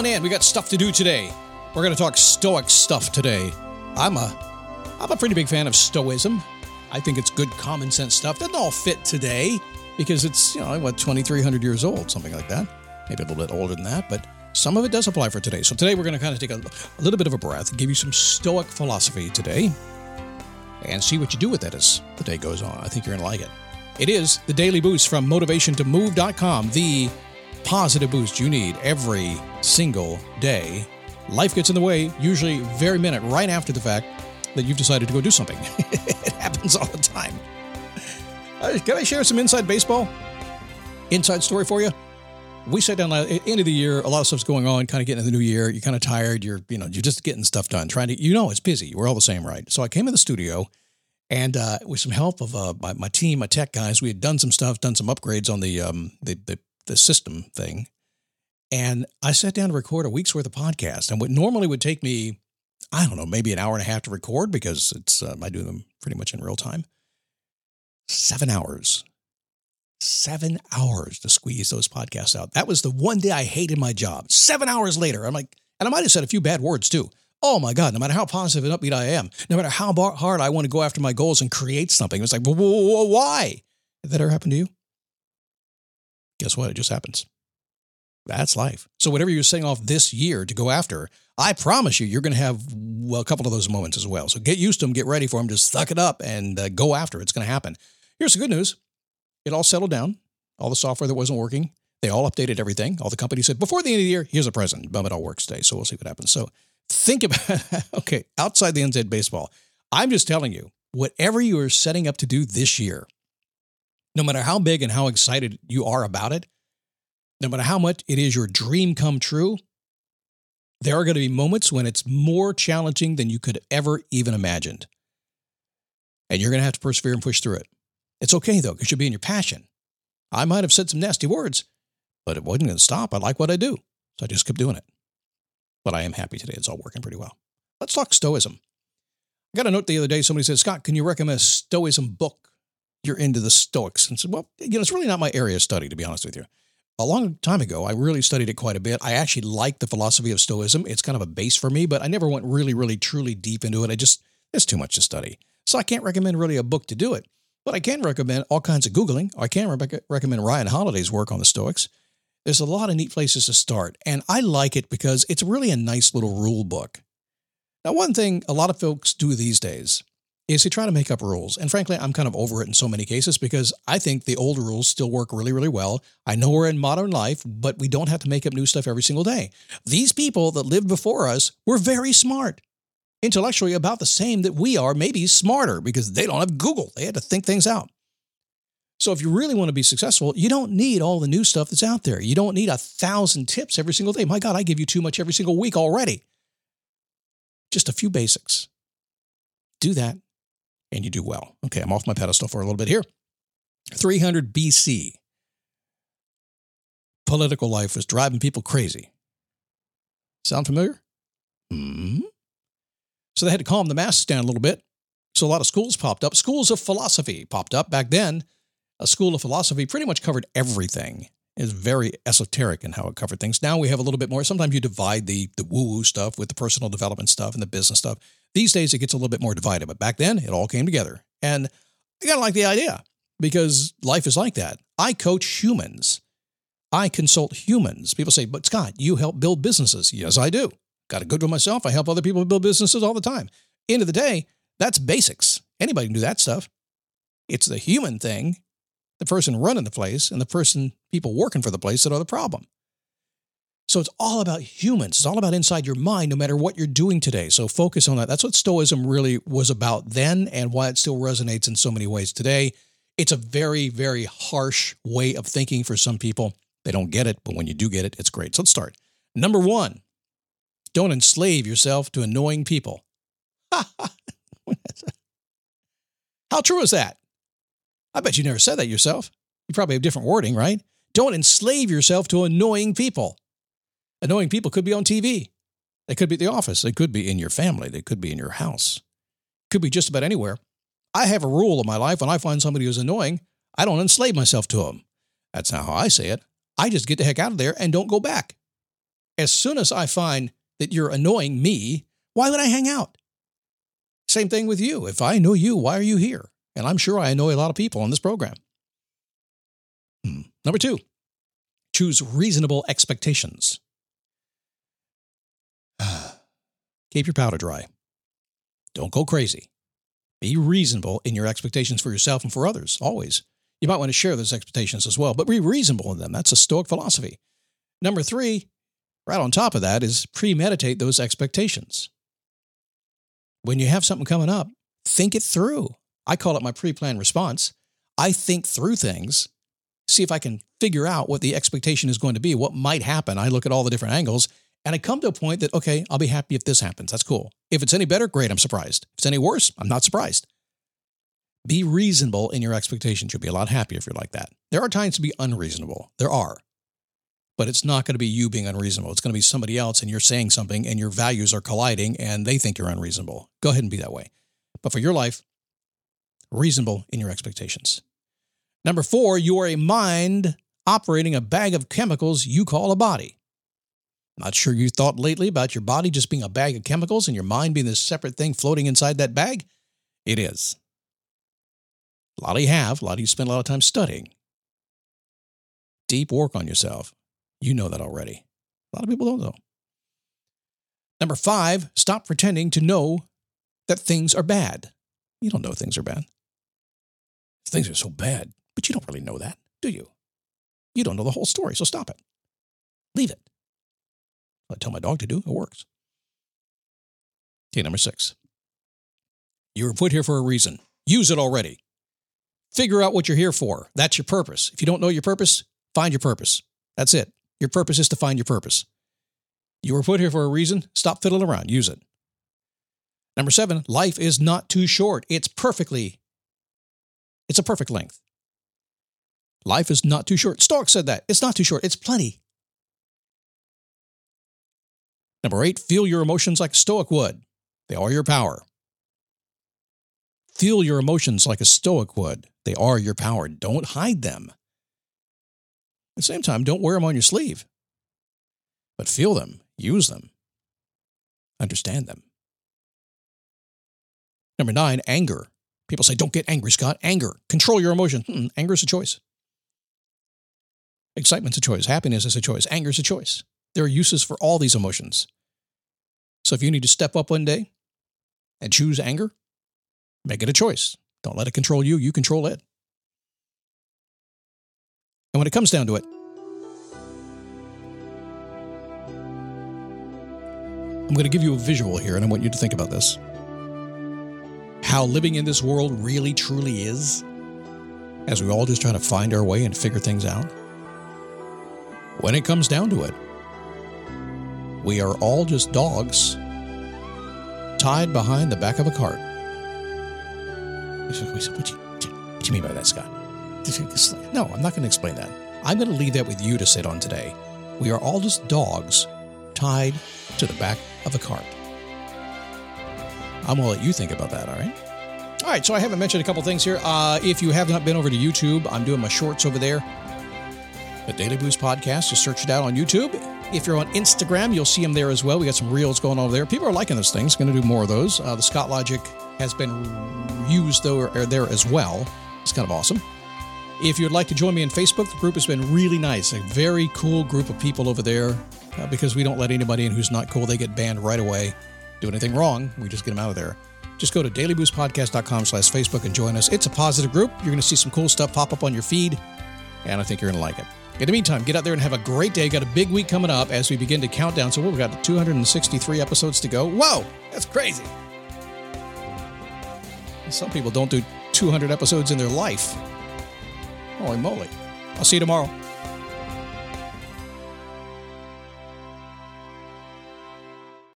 On in. We got stuff to do today. We're going to talk Stoic stuff today. I'm a, I'm a pretty big fan of Stoicism. I think it's good common sense stuff. Doesn't all fit today because it's you know what 2,300 years old, something like that. Maybe a little bit older than that, but some of it does apply for today. So today we're going to kind of take a, a little bit of a breath, and give you some Stoic philosophy today, and see what you do with it as the day goes on. I think you're going to like it. It is the daily boost from motivationtomove.com, the positive boost you need every single day. Life gets in the way, usually very minute right after the fact that you've decided to go do something. it happens all the time. Uh, can I share some inside baseball? Inside story for you? We sat down at the end of the year, a lot of stuff's going on, kind of getting into the new year. You're kind of tired. You're, you know, you're just getting stuff done, trying to, you know, it's busy. We're all the same, right? So I came in the studio and uh, with some help of uh, my, my team, my tech guys, we had done some stuff, done some upgrades on the, um, the, the, the system thing. And I sat down to record a week's worth of podcast. And what normally would take me, I don't know, maybe an hour and a half to record because it's um, I do them pretty much in real time. Seven hours. Seven hours to squeeze those podcasts out. That was the one day I hated my job. Seven hours later, I'm like, and I might have said a few bad words too oh my God, no matter how positive and upbeat I am, no matter how hard I want to go after my goals and create something, it's like, whoa, whoa, whoa, why? Did that ever happen to you? Guess what? It just happens. That's life. So whatever you're setting off this year to go after, I promise you, you're going to have a couple of those moments as well. So get used to them, get ready for them, just suck it up and uh, go after. It's going to happen. Here's the good news: it all settled down. All the software that wasn't working, they all updated everything. All the companies said before the end of the year, here's a present. Bum, it all works today. So we'll see what happens. So think about okay, outside the NZ baseball, I'm just telling you, whatever you are setting up to do this year, no matter how big and how excited you are about it, no matter how much it is your dream come true, there are going to be moments when it's more challenging than you could ever even imagined. And you're going to have to persevere and push through it. It's okay though, because you'll be in your passion. I might have said some nasty words, but it wasn't going to stop. I like what I do. So I just kept doing it but I am happy today. It's all working pretty well. Let's talk Stoicism. I got a note the other day. Somebody said, Scott, can you recommend a Stoicism book? You're into the Stoics. And said, well, you know, it's really not my area of study, to be honest with you. A long time ago, I really studied it quite a bit. I actually like the philosophy of Stoicism. It's kind of a base for me, but I never went really, really, truly deep into it. I just, it's too much to study. So I can't recommend really a book to do it. But I can recommend all kinds of Googling. I can re- recommend Ryan Holiday's work on the Stoics. There's a lot of neat places to start, and I like it because it's really a nice little rule book. Now, one thing a lot of folks do these days is they try to make up rules. And frankly, I'm kind of over it in so many cases because I think the old rules still work really, really well. I know we're in modern life, but we don't have to make up new stuff every single day. These people that lived before us were very smart, intellectually about the same that we are, maybe smarter because they don't have Google. They had to think things out. So if you really want to be successful, you don't need all the new stuff that's out there. You don't need a thousand tips every single day. My God, I give you too much every single week already. Just a few basics. Do that and you do well. Okay, I'm off my pedestal for a little bit here. 300 BC. Political life was driving people crazy. Sound familiar? hmm So they had to calm the masses down a little bit. So a lot of schools popped up. Schools of philosophy popped up back then a school of philosophy pretty much covered everything. It's very esoteric in how it covered things. Now we have a little bit more. Sometimes you divide the the woo woo stuff with the personal development stuff and the business stuff. These days it gets a little bit more divided, but back then it all came together. And I kind of like the idea because life is like that. I coach humans. I consult humans. People say, but Scott, you help build businesses. Yes, I do. Got a good one myself. I help other people build businesses all the time. End of the day, that's basics. Anybody can do that stuff. It's the human thing the person running the place and the person, people working for the place that are the problem. So it's all about humans. It's all about inside your mind, no matter what you're doing today. So focus on that. That's what Stoicism really was about then and why it still resonates in so many ways today. It's a very, very harsh way of thinking for some people. They don't get it, but when you do get it, it's great. So let's start. Number one, don't enslave yourself to annoying people. How true is that? I bet you never said that yourself. You probably have different wording, right? Don't enslave yourself to annoying people. Annoying people could be on TV. They could be at the office. They could be in your family. They could be in your house. Could be just about anywhere. I have a rule in my life when I find somebody who's annoying, I don't enslave myself to them. That's not how I say it. I just get the heck out of there and don't go back. As soon as I find that you're annoying me, why would I hang out? Same thing with you. If I know you, why are you here? And I'm sure I annoy a lot of people on this program. Hmm. Number two, choose reasonable expectations. Keep your powder dry. Don't go crazy. Be reasonable in your expectations for yourself and for others, always. You might want to share those expectations as well, but be reasonable in them. That's a Stoic philosophy. Number three, right on top of that, is premeditate those expectations. When you have something coming up, think it through. I call it my pre planned response. I think through things, see if I can figure out what the expectation is going to be, what might happen. I look at all the different angles, and I come to a point that, okay, I'll be happy if this happens. That's cool. If it's any better, great, I'm surprised. If it's any worse, I'm not surprised. Be reasonable in your expectations. You'll be a lot happier if you're like that. There are times to be unreasonable. There are. But it's not going to be you being unreasonable. It's going to be somebody else and you're saying something and your values are colliding and they think you're unreasonable. Go ahead and be that way. But for your life, reasonable in your expectations. Number four, you are a mind operating a bag of chemicals you call a body. Not sure you thought lately about your body just being a bag of chemicals and your mind being this separate thing floating inside that bag? It is. A lot of you have, a lot of you spend a lot of time studying. Deep work on yourself. You know that already. A lot of people don't know. Number five, stop pretending to know that things are bad. You don't know things are bad. Things are so bad, but you don't really know that, do you? You don't know the whole story, so stop it. Leave it. I tell my dog to do, it works. Okay, number six. You were put here for a reason. Use it already. Figure out what you're here for. That's your purpose. If you don't know your purpose, find your purpose. That's it. Your purpose is to find your purpose. You were put here for a reason. Stop fiddling around. Use it. Number seven, life is not too short. It's perfectly, it's a perfect length. Life is not too short. Stoic said that. It's not too short. It's plenty. Number eight, feel your emotions like a Stoic would. They are your power. Feel your emotions like a Stoic would. They are your power. Don't hide them. At the same time, don't wear them on your sleeve, but feel them, use them, understand them. Number nine, anger. People say, don't get angry, Scott. Anger. Control your emotion. Hmm, anger is a choice. Excitement's a choice. Happiness is a choice. Anger is a choice. There are uses for all these emotions. So if you need to step up one day and choose anger, make it a choice. Don't let it control you, you control it. And when it comes down to it, I'm going to give you a visual here, and I want you to think about this. How living in this world really truly is, as we all just try to find our way and figure things out. When it comes down to it, we are all just dogs tied behind the back of a cart. What do you, what do you mean by that, Scott? No, I'm not going to explain that. I'm going to leave that with you to sit on today. We are all just dogs tied to the back of a cart. I'm going to let you think about that, all right? All right, so I haven't mentioned a couple things here. Uh, if you have not been over to YouTube, I'm doing my shorts over there. The Daily Boost Podcast, just search it out on YouTube. If you're on Instagram, you'll see them there as well. We got some reels going on over there. People are liking those things. Going to do more of those. Uh, the Scott Logic has been used though there as well. It's kind of awesome. If you'd like to join me in Facebook, the group has been really nice. A very cool group of people over there uh, because we don't let anybody in who's not cool. They get banned right away. Do anything wrong, we just get them out of there. Just go to dailyboostpodcast.com slash Facebook and join us. It's a positive group. You're going to see some cool stuff pop up on your feed, and I think you're going to like it. In the meantime, get out there and have a great day. Got a big week coming up as we begin to count down. So we've got 263 episodes to go. Whoa, that's crazy. Some people don't do 200 episodes in their life. Holy moly. I'll see you tomorrow.